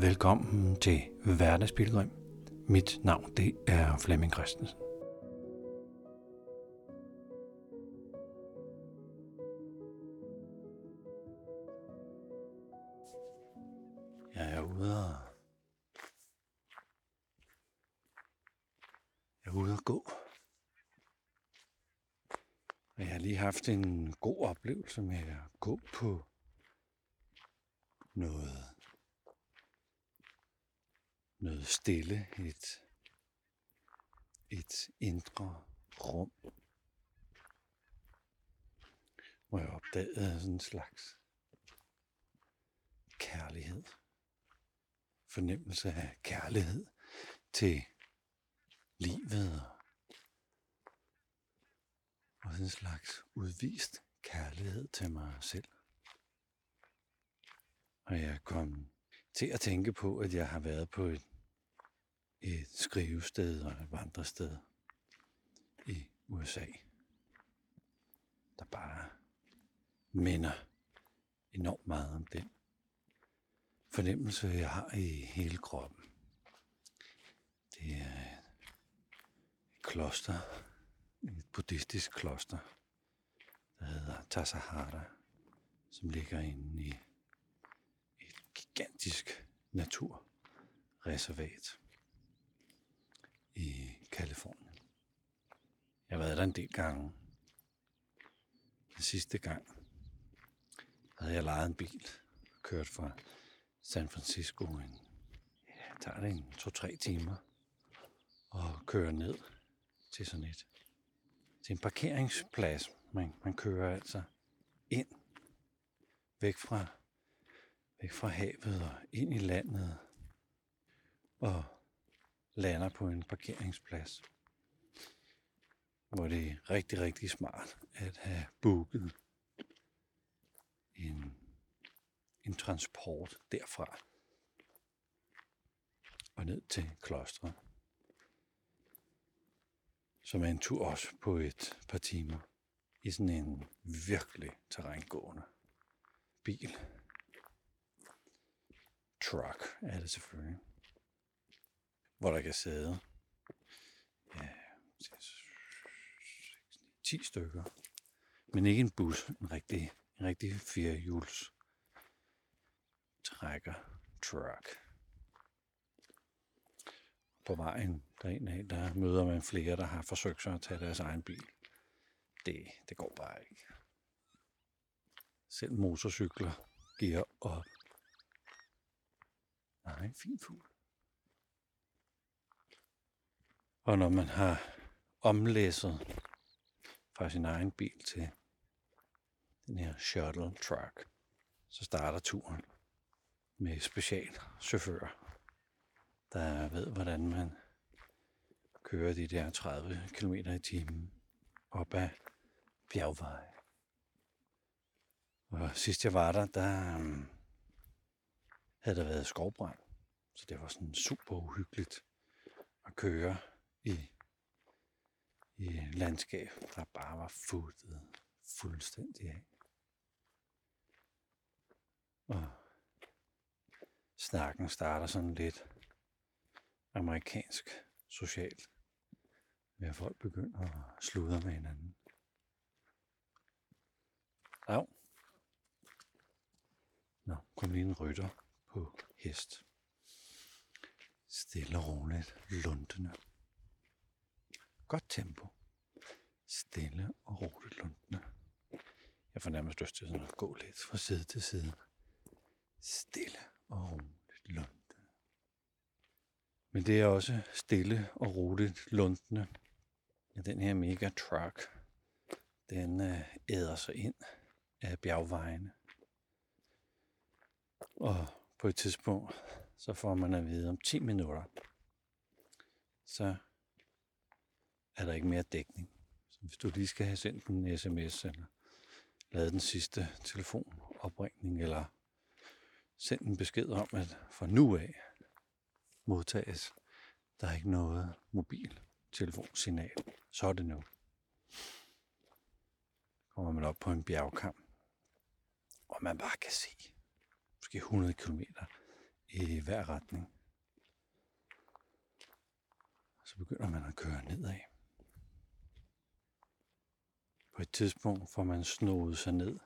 Velkommen til Hverdagspilgrim. Mit navn det er Flemming Christensen. Jeg er ude og... Jeg er ude at gå. Og jeg har lige haft en god oplevelse med at gå på noget noget stille, et, et indre rum, hvor jeg opdagede sådan en slags kærlighed, fornemmelse af kærlighed til livet og sådan en slags udvist kærlighed til mig selv. Og jeg kom til at tænke på, at jeg har været på et et skrivested og et vandrested i USA, der bare minder enormt meget om den fornemmelse, jeg har i hele kroppen. Det er et kloster, et buddhistisk kloster, der hedder Tassahara, som ligger inde i et gigantisk naturreservat i Kalifornien. Jeg har været der en del gange. Den sidste gang havde jeg lejet en bil og kørt fra San Francisco. En, ja, tager det en to-tre timer og kører ned til sådan et til en parkeringsplads. Man, man kører altså ind væk fra væk fra havet og ind i landet og lander på en parkeringsplads, hvor det er rigtig, rigtig smart at have booket en, en transport derfra og ned til klostret, som er en tur også på et par timer i sådan en virkelig terrængående bil. Truck er det selvfølgelig hvor der kan sidde ja, 10 stykker. Men ikke en bus, en rigtig, en rigtig firehjuls trækker truck. På vejen derinde der møder man flere, der har forsøgt sig at tage deres egen bil. Det, det går bare ikke. Selv motorcykler giver op. Nej, fin fugl. Og når man har omlæsset fra sin egen bil til den her shuttle truck, så starter turen med specialchauffører, der ved, hvordan man kører de der 30 km i timen op ad bjergveje. Og sidst jeg var der, der um, havde der været skovbrand. Så det var sådan super uhyggeligt at køre i, i landskab, der bare var futtet fuldstændig af. Og snakken starter sådan lidt amerikansk socialt, ved folk begynder at sludre med hinanden. Au. Nå, kom lige en rytter på hest. Stille og roligt, lundende. Godt tempo. Stille og roligt lundende. Jeg får nærmest lyst til sådan at gå lidt fra side til side. Stille og roligt lundende. Men det er også stille og roligt lundende. Ja, den her mega truck, den øh, æder sig ind af bjergvejene. Og på et tidspunkt, så får man at vide om 10 minutter, så er der ikke mere dækning. Så hvis du lige skal have sendt en sms, eller lavet den sidste telefonopringning, eller sendt en besked om, at fra nu af modtages der er ikke noget mobil telefonsignal. Så er det nu. Kommer man op på en bjergkam, og man bare kan se, måske 100 km i hver retning. Så begynder man at køre nedad. På et tidspunkt får man snået sig ned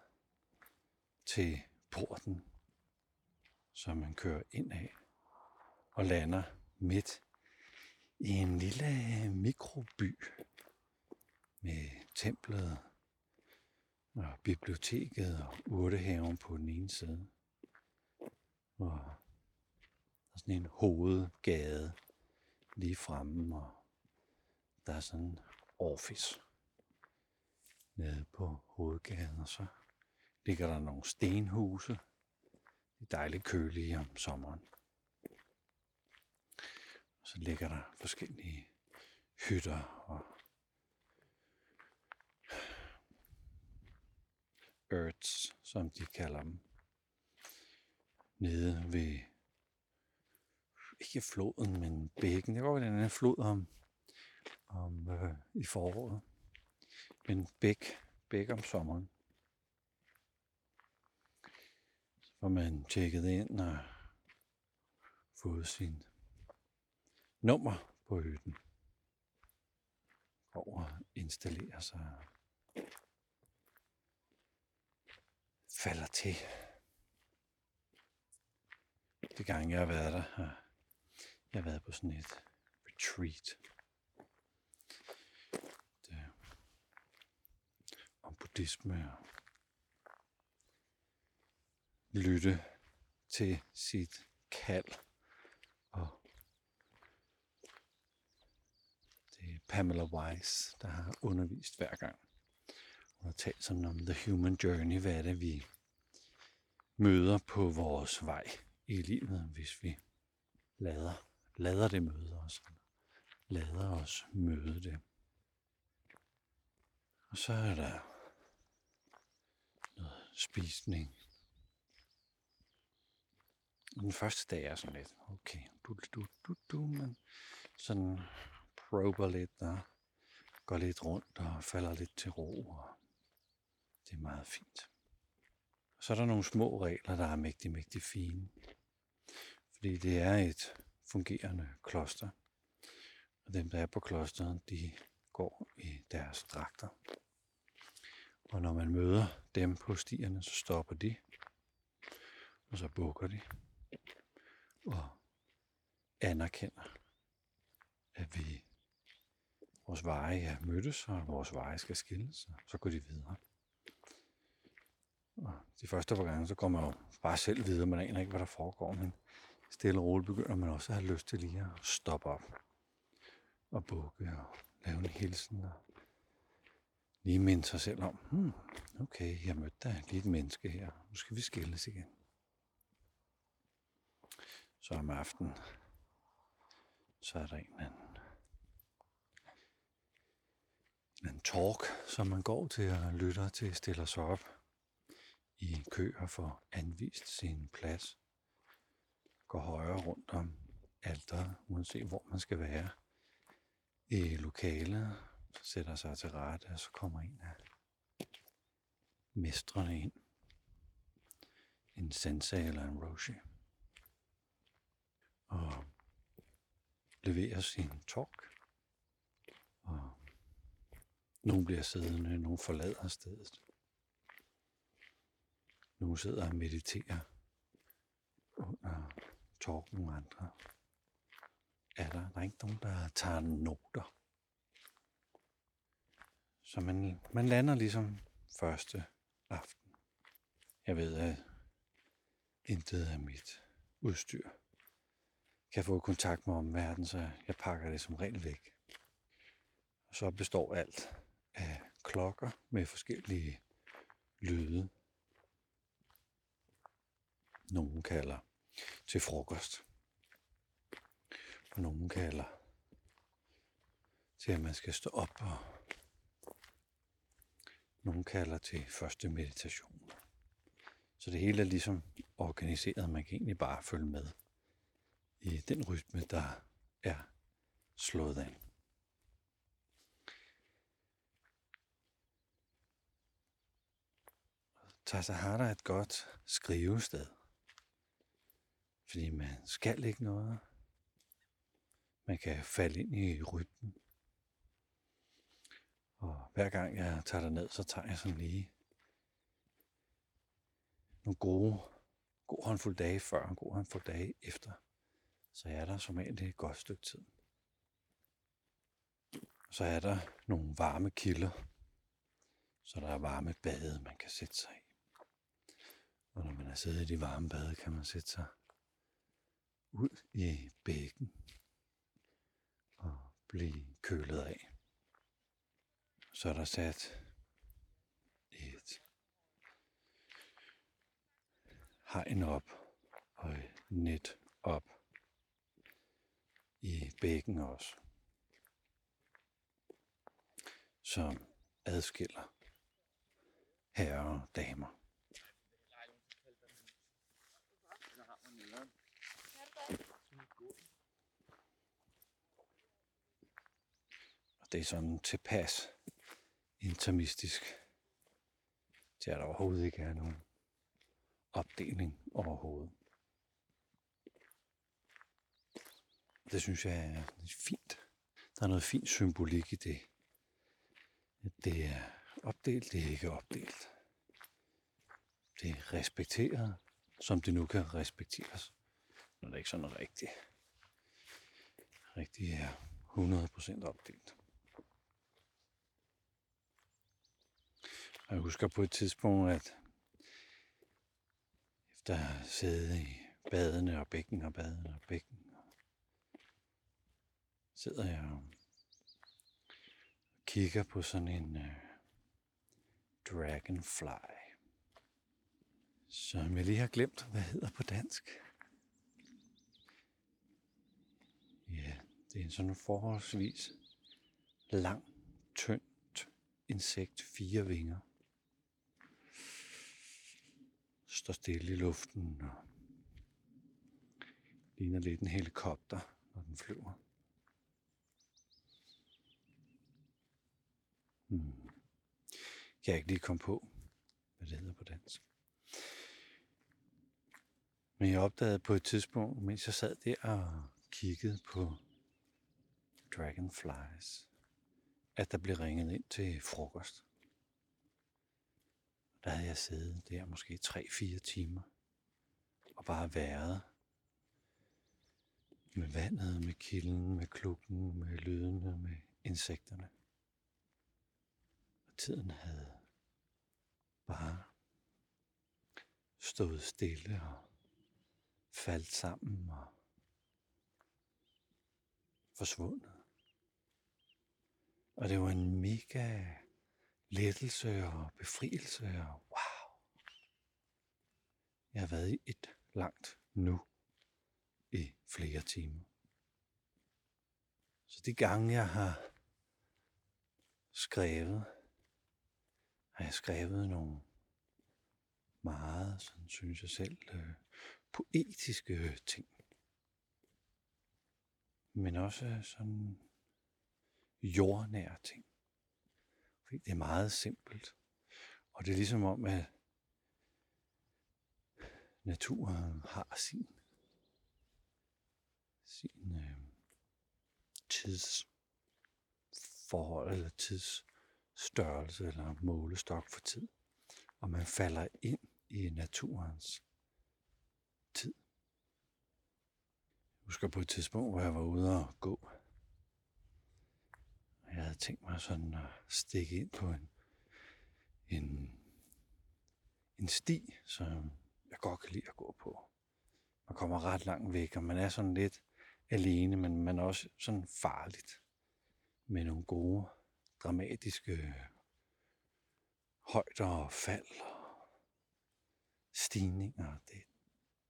til porten, som man kører ind af og lander midt i en lille mikroby med templet og biblioteket og urtehaven på den ene side. Og der er sådan en hovedgade lige fremme, og der er sådan en office nede på hovedgaden, og så ligger der nogle stenhuse. Det er dejligt kølige om sommeren. Og så ligger der forskellige hytter og earths, som de kalder dem, nede ved, ikke floden, men bækken. Det går den her flod om, om øh, i foråret en bæk, bæk om sommeren. Så får man tjekket ind og fået sin nummer på hytten. Og installere sig falder til. Det gang jeg har været der, har jeg været på sådan et retreat. Om buddhisme og lytte til sit kald. Og det er Pamela Weiss, der har undervist hver gang. Hun har talt sådan om the human journey, hvad er det, vi møder på vores vej i livet, hvis vi lader, lader det møde os. Lader os møde det. Og så er der spisning. Den første dag er sådan lidt, okay, du, du, du, du, men sådan prober lidt og går lidt rundt og falder lidt til ro. Og det er meget fint. Så er der nogle små regler, der er mægtig, mægtig fine. Fordi det er et fungerende kloster. Og dem, der er på klosteret, de går i deres dragter. Og når man møder dem på stierne, så stopper de. Og så bukker de. Og anerkender, at vi vores veje er mødtes, og vores veje skal skilles, og så går de videre. Og de første par gange, så går man jo bare selv videre. Man aner ikke, hvad der foregår, men stille og roligt begynder man også at have lyst til lige at stoppe op og bukke og lave en hilsen og lige minde sig selv om, hmm, okay, jeg mødte da lige et menneske her. Nu skal vi skilles igen. Så om aftenen, så er der en eller anden, en talk, som man går til og lytter til, stiller sig op i kø for anvist sin plads. Går højere rundt om alter, uanset hvor man skal være. I lokalet sætter sig til rette, og så kommer en af mestrene ind. En sensei eller en roshi. Og leverer sin talk. Og nogle bliver siddende, nogle forlader stedet. Nogle sidder og mediterer under talken nogle andre. Er der, der er ikke nogen, der tager noter. Så man, man lander ligesom første aften. Jeg ved, at intet af mit udstyr kan få kontakt med omverdenen, så jeg pakker det som regel væk. Og så består alt af klokker med forskellige lyde, nogen kalder til frokost. Og nogen kalder til, at man skal stå op, og nogle kalder til første meditation. Så det hele er ligesom organiseret. Man kan egentlig bare følge med i den rytme, der er slået an. Tassahara er et godt skrivested. Fordi man skal ikke noget. Man kan falde ind i rytmen. Og hver gang jeg tager ned, så tager jeg sådan lige nogle gode, god håndfuld dage før, en god håndfuld dage efter. Så er der som et godt stykke tid. Så er der nogle varme kilder, så der er varme bade, man kan sætte sig i. Og når man er siddet i de varme bade, kan man sætte sig ud i bækken og blive kølet af. Så er der sat et hegn op og et net op i bækken også, som adskiller herrer og damer. Og det er sådan tilpas intermistisk til at der overhovedet ikke er nogen opdeling overhovedet. Det synes jeg er fint. Der er noget fint symbolik i det. Det er opdelt, det er ikke opdelt. Det er respekteret, som det nu kan respekteres, når det ikke sådan rigtigt, rigtigt er 100% opdelt. Jeg husker på et tidspunkt, at efter at sidde i badene og bækken og badene og bækken, sidder jeg og kigger på sådan en uh, dragonfly, som jeg lige har glemt, hvad hedder på dansk. Ja, det er en sådan forholdsvis lang, tyndt insekt, fire vinger. Står stille i luften og ligner lidt en helikopter, når den flyver. Hmm. Kan jeg ikke lige komme på, hvad det hedder på dansk. Men jeg opdagede på et tidspunkt, mens jeg sad der og kiggede på dragonflies, at der blev ringet ind til frokost. Der havde jeg siddet der måske 3-4 timer og bare været med vandet, med kilden, med klukken, med lydene, med insekterne. Og tiden havde bare stået stille og faldt sammen og forsvundet. Og det var en mega lettelse og befrielse og wow. Jeg har været i et langt nu i flere timer. Så de gange jeg har skrevet, har jeg skrevet nogle meget, sådan synes jeg selv, øh, poetiske ting. Men også sådan jordnære ting. Det er meget simpelt. Og det er ligesom om, at naturen har sin, sin øh, tidsforhold eller tidsstørrelse eller målestok for tid. Og man falder ind i naturens tid. Jeg husker på et tidspunkt, hvor jeg var ude og gå. Havde tænkt mig sådan at stikke ind på en, en, en sti, som jeg godt kan lide at gå på. Man kommer ret langt væk, og man er sådan lidt alene, men man er også sådan farligt. Med nogle gode, dramatiske højder og fald og stigninger. Det,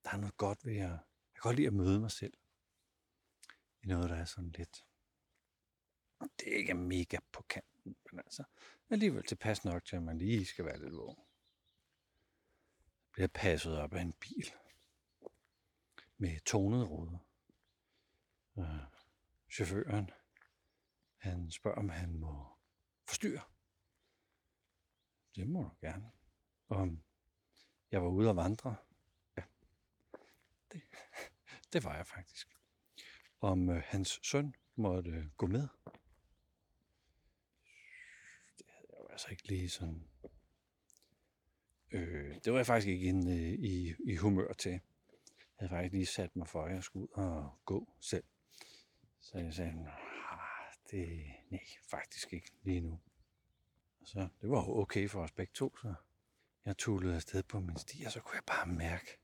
der er noget godt ved at... Jeg kan godt lide at møde mig selv i noget, der er sådan lidt... Det er ikke mega på kanten, men altså alligevel tilpas nok til, at man lige skal være lidt vågen. Bliver passet op af en bil med tonede ruder. Og chaufføren, han spørger, om han må forstyrre. Det må du gerne. Og jeg var ude at vandre. Ja, det, det var jeg faktisk. Om øh, hans søn måtte øh, gå med. Det havde jeg jo altså ikke lige sådan... Øh, det var jeg faktisk ikke inde øh, i, i humør til. Jeg havde faktisk lige sat mig for, at jeg skulle ud og gå selv. Så jeg sagde, "Ah, det nej, faktisk ikke lige nu. Og så, det var okay for os begge to, så jeg tullede afsted på min sti, og så kunne jeg bare mærke,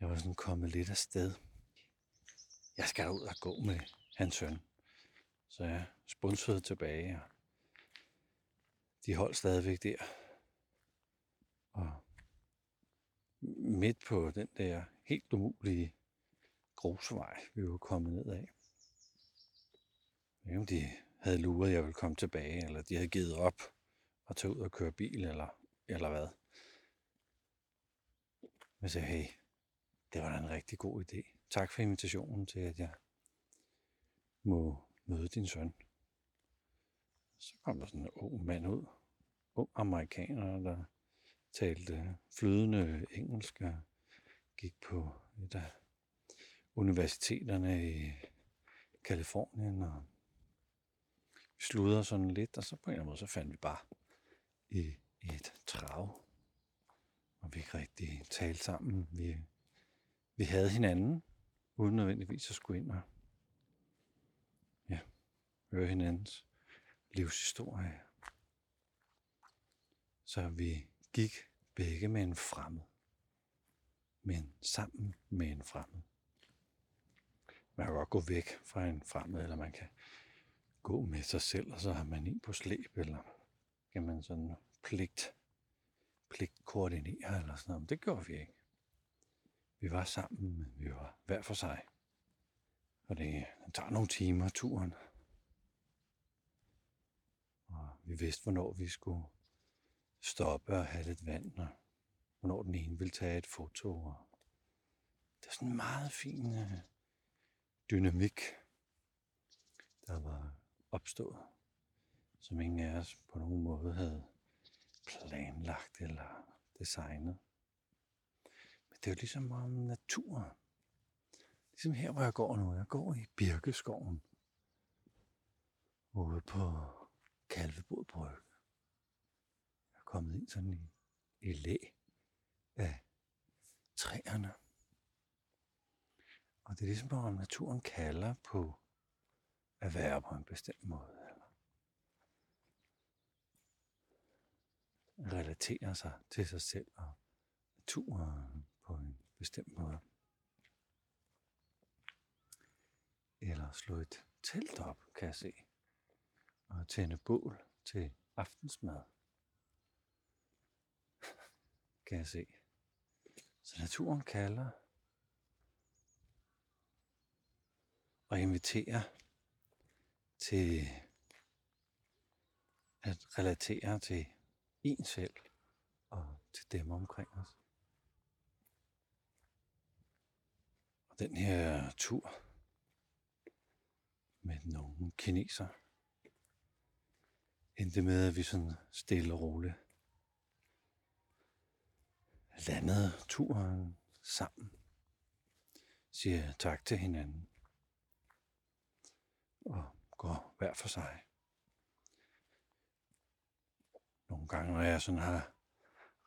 jeg var sådan kommet lidt afsted. Jeg skal ud og gå med hans søn. Så jeg spunsede tilbage, og de holdt stadigvæk der. Og midt på den der helt umulige grusvej, vi var kommet ned af. Jeg ved om de havde luret, at jeg ville komme tilbage, eller de havde givet op og tage ud og køre bil, eller, eller hvad. Men jeg sagde, hey, det var da en rigtig god idé. Tak for invitationen til, at jeg må møde din søn. Så kom der sådan en ung mand ud. Ung amerikaner, der talte flydende engelsk og gik på et af universiteterne i Kalifornien og vi sludrede sådan lidt, og så på en eller anden måde, så fandt vi bare i, i et trav. Og vi ikke rigtig talte sammen. Vi, vi havde hinanden, uden nødvendigvis at skulle ind og ja, høre hinandens livshistorie. Så vi gik begge med en fremmed, men sammen med en fremmed. Man kan godt gå væk fra en fremmed, eller man kan gå med sig selv, og så har man en på slæb, eller kan man sådan pligt, pligt koordinere, eller sådan noget. Men det gjorde vi ikke. Vi var sammen, men vi var hver for sig. Og det, det tager nogle timer, turen. Og vi vidste, hvornår vi skulle stoppe og have lidt vand, og hvornår den ene vil tage et foto. Og det er sådan en meget fin øh, dynamik, der var opstået, som ingen af os på nogen måde havde planlagt eller designet. Men det er jo ligesom om naturen. Ligesom her, hvor jeg går nu. Jeg går i Birkeskoven. Ude på Kalvebod Brygge. Kommet ind sådan i, i læ af træerne. Og det er ligesom om naturen kalder på at være på en bestemt måde. Eller relaterer sig til sig selv og naturen på en bestemt måde. Eller slå et telt op, kan jeg se. Og tænde bål til aftensmad kan jeg se. Så naturen kalder og inviterer til at relatere til en selv og til dem omkring os. Og den her tur med nogle kineser endte med, at vi sådan stille og roligt landede turen sammen. Siger tak til hinanden og går hver for sig. Nogle gange, når jeg sådan har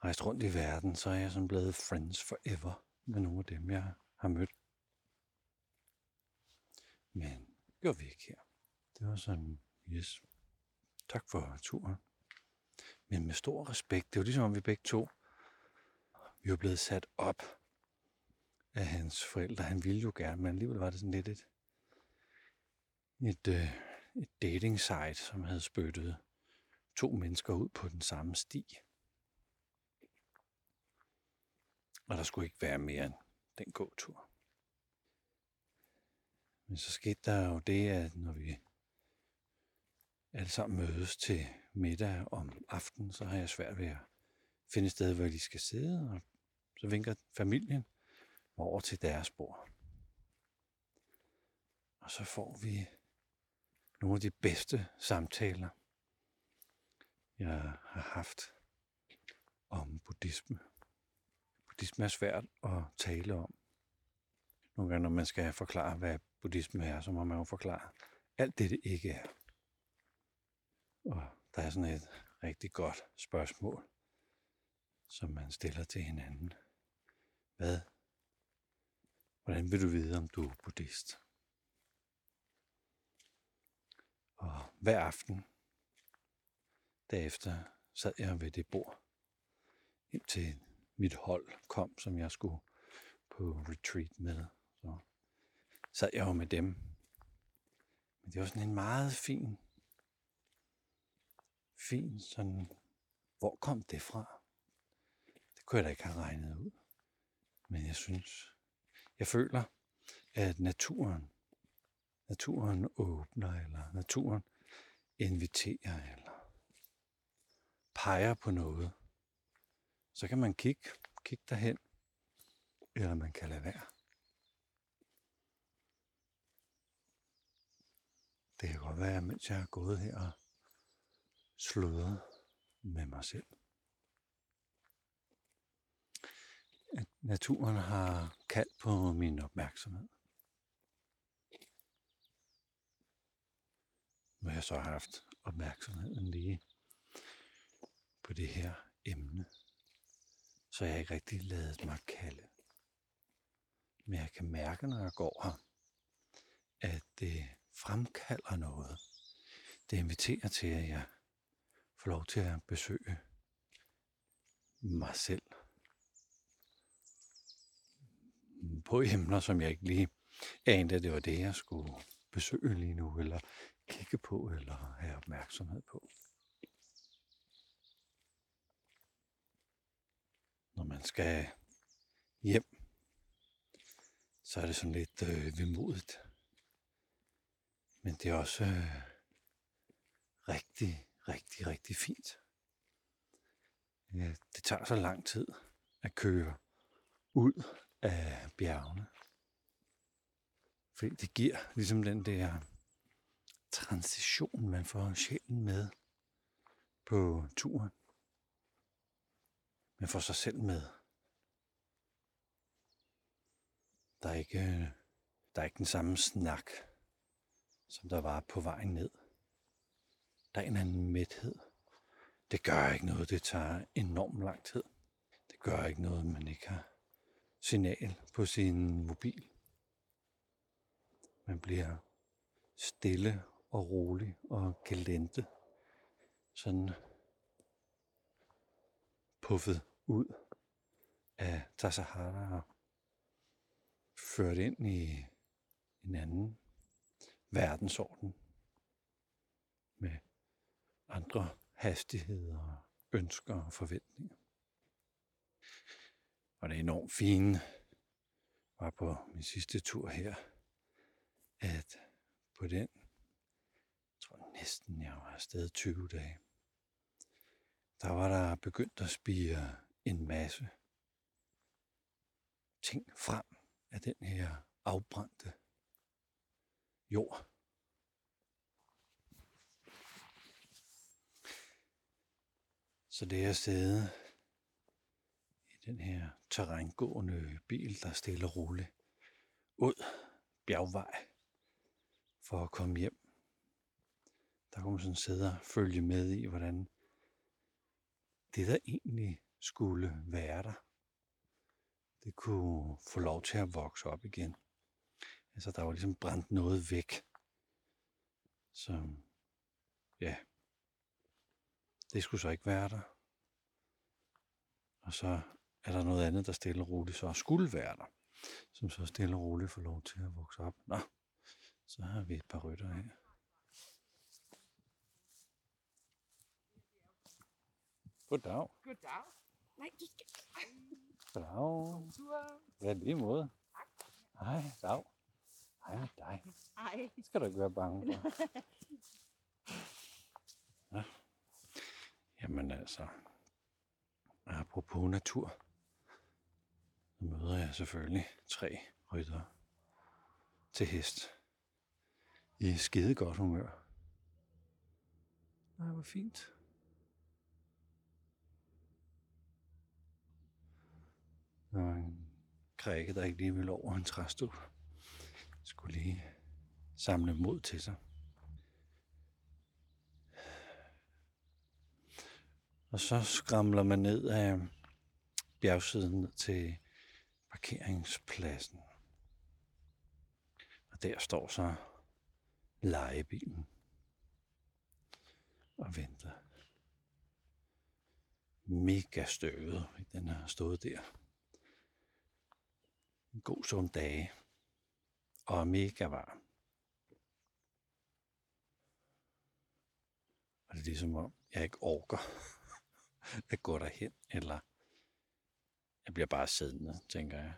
rejst rundt i verden, så er jeg sådan blevet friends forever med nogle af dem, jeg har mødt. Men det gjorde vi ikke her. Det var sådan, yes, tak for turen. Men med stor respekt. Det var ligesom om vi begge to, vi var blevet sat op af hans forældre. Han ville jo gerne, men alligevel var det sådan lidt et, et, øh, et dating site, som havde spyttet to mennesker ud på den samme sti. Og der skulle ikke være mere end den gåtur. Men så skete der jo det, at når vi alle sammen mødes til middag om aftenen, så har jeg svært ved at finde et sted, hvor de skal sidde, og så vinker familien over til deres bord. Og så får vi nogle af de bedste samtaler, jeg har haft om buddhisme. Buddhisme er svært at tale om. nogle gange, når man skal forklare, hvad buddhisme er, så må man jo forklare alt det, det ikke er. Og der er sådan et rigtig godt spørgsmål, som man stiller til hinanden. Hvad? Hvordan vil du vide, om du er buddhist? Og hver aften, derefter, sad jeg ved det bord, indtil mit hold kom, som jeg skulle på retreat med. Så sad jeg jo med dem. Men det var sådan en meget fin, fin sådan, hvor kom det fra? Det kunne jeg da ikke have regnet ud. Men jeg synes, jeg føler, at naturen, naturen åbner, eller naturen inviterer, eller peger på noget. Så kan man kigge, kigge derhen, eller man kan lade være. Det kan godt være, mens jeg har gået her og sludret med mig selv. At naturen har kaldt på min opmærksomhed. Nu har jeg så haft opmærksomheden lige på det her emne, så jeg har ikke rigtig lavet mig kalde. Men jeg kan mærke, når jeg går her, at det fremkalder noget. Det inviterer til, at jeg får lov til at besøge mig selv. På emner, som jeg ikke lige anede, at det var det, jeg skulle besøge lige nu, eller kigge på, eller have opmærksomhed på. Når man skal hjem, så er det sådan lidt øh, vemodigt. Men det er også øh, rigtig, rigtig, rigtig fint. Ja, det tager så lang tid at køre ud af bjergene. Fordi det giver ligesom den der transition, man får sjælen med på turen. Man får sig selv med. Der er ikke, der er ikke den samme snak, som der var på vejen ned. Der er en anden mæthed. Det gør ikke noget, det tager enormt lang tid. Det gør ikke noget, man ikke har signal på sin mobil. Man bliver stille og rolig og gelente. Sådan puffet ud af Tassahara og ført ind i en anden verdensorden med andre hastigheder, ønsker og forventninger var det enormt fine var på min sidste tur her, at på den, jeg tror næsten jeg var afsted 20 dage, der var der begyndt at spire en masse ting frem af den her afbrændte jord. Så det er stedet den her terrængående bil, der stille og roligt ud bjergvej for at komme hjem. Der kunne man sådan sidde og følge med i, hvordan det der egentlig skulle være der, det kunne få lov til at vokse op igen. Altså der var ligesom brændt noget væk, som, ja, det skulle så ikke være der. Og så er der noget andet, der stille og roligt så skulle være der, som så stille og roligt får lov til at vokse op. Nå, så har vi et par rytter her. Goddag. Goddag. Nej, du skal... Goddag. Ja, lige måde. Hej, dag. Hej dig. Ej. Det skal du ikke være bange for. Ja. Jamen altså, apropos natur, så møder jeg selvfølgelig tre rytter til hest i skide godt humør. Nej, hvor fint. Der var en krikke, der ikke lige ville over en træstue, skulle lige samle mod til sig. Og så skramler man ned af bjergsiden ned til parkeringspladsen. Og der står så legebilen og venter. Mega støvet, den har stået der. En god sund dage. Og mega varm. Og det er ligesom om, jeg ikke orker at gå derhen, eller jeg bliver bare siddende, tænker jeg.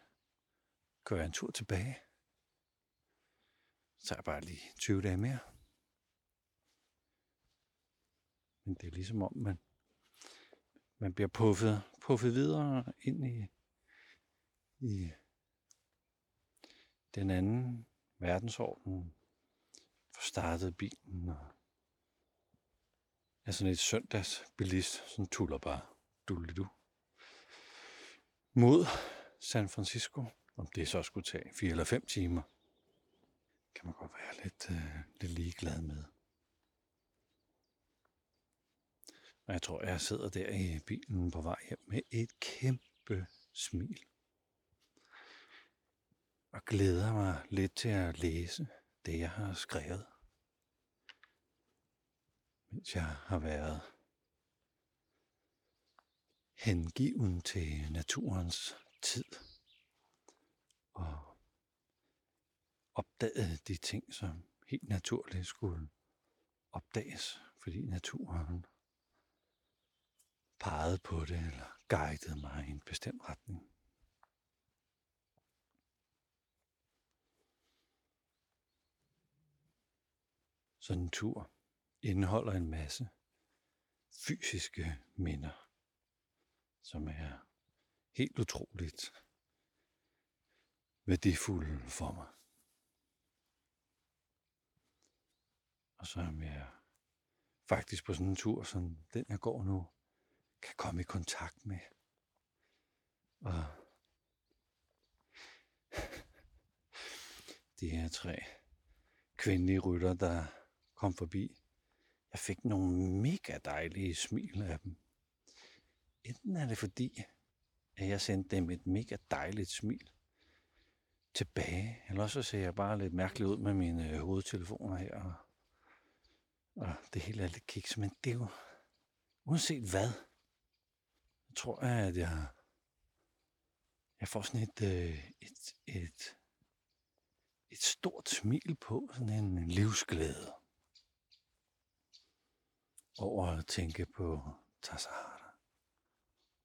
Kører jeg en tur tilbage? Så tager jeg bare lige 20 dage mere. Men det er ligesom om, man, man bliver puffet, puffet videre ind i, i den anden verdensorden. For startet bilen og er sådan et søndagsbilist, sådan tuller bare du mod San Francisco. Om det så skulle tage 4 eller 5 timer, kan man godt være lidt, øh, lidt ligeglad med. Og jeg tror, jeg sidder der i bilen på vej hjem med et kæmpe smil. Og glæder mig lidt til at læse det, jeg har skrevet. Mens jeg har været hengiven til naturens tid og opdagede de ting, som helt naturligt skulle opdages, fordi naturen pegede på det eller guidede mig i en bestemt retning. Sådan en tur indeholder en masse fysiske minder, som er helt utroligt værdifulde for mig. Og så er jeg faktisk på sådan en tur, som den jeg går nu, kan komme i kontakt med. Og de her tre kvindelige rytter, der kom forbi, jeg fik nogle mega dejlige smil af dem. Enten er det fordi, at jeg sendte dem et mega dejligt smil tilbage, eller så ser jeg bare lidt mærkeligt ud med mine øh, hovedtelefoner her, og, og det hele er lidt kiks, men det er jo, uanset hvad, jeg tror jeg, at jeg, jeg får sådan et, øh, et, et, et stort smil på, sådan en livsglæde over at tænke på Tassahara.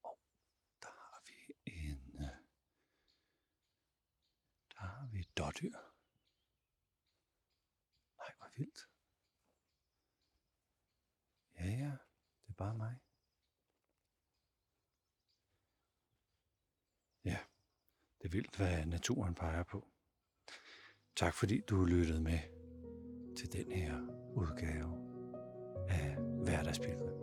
Og der har vi en... Øh, der har vi et dårdyr. Nej, hvor vildt. Ja, ja, det er bare mig. Ja, det er vildt, hvad naturen peger på. Tak fordi du lyttede med til den her udgave af hverdagsbilledet.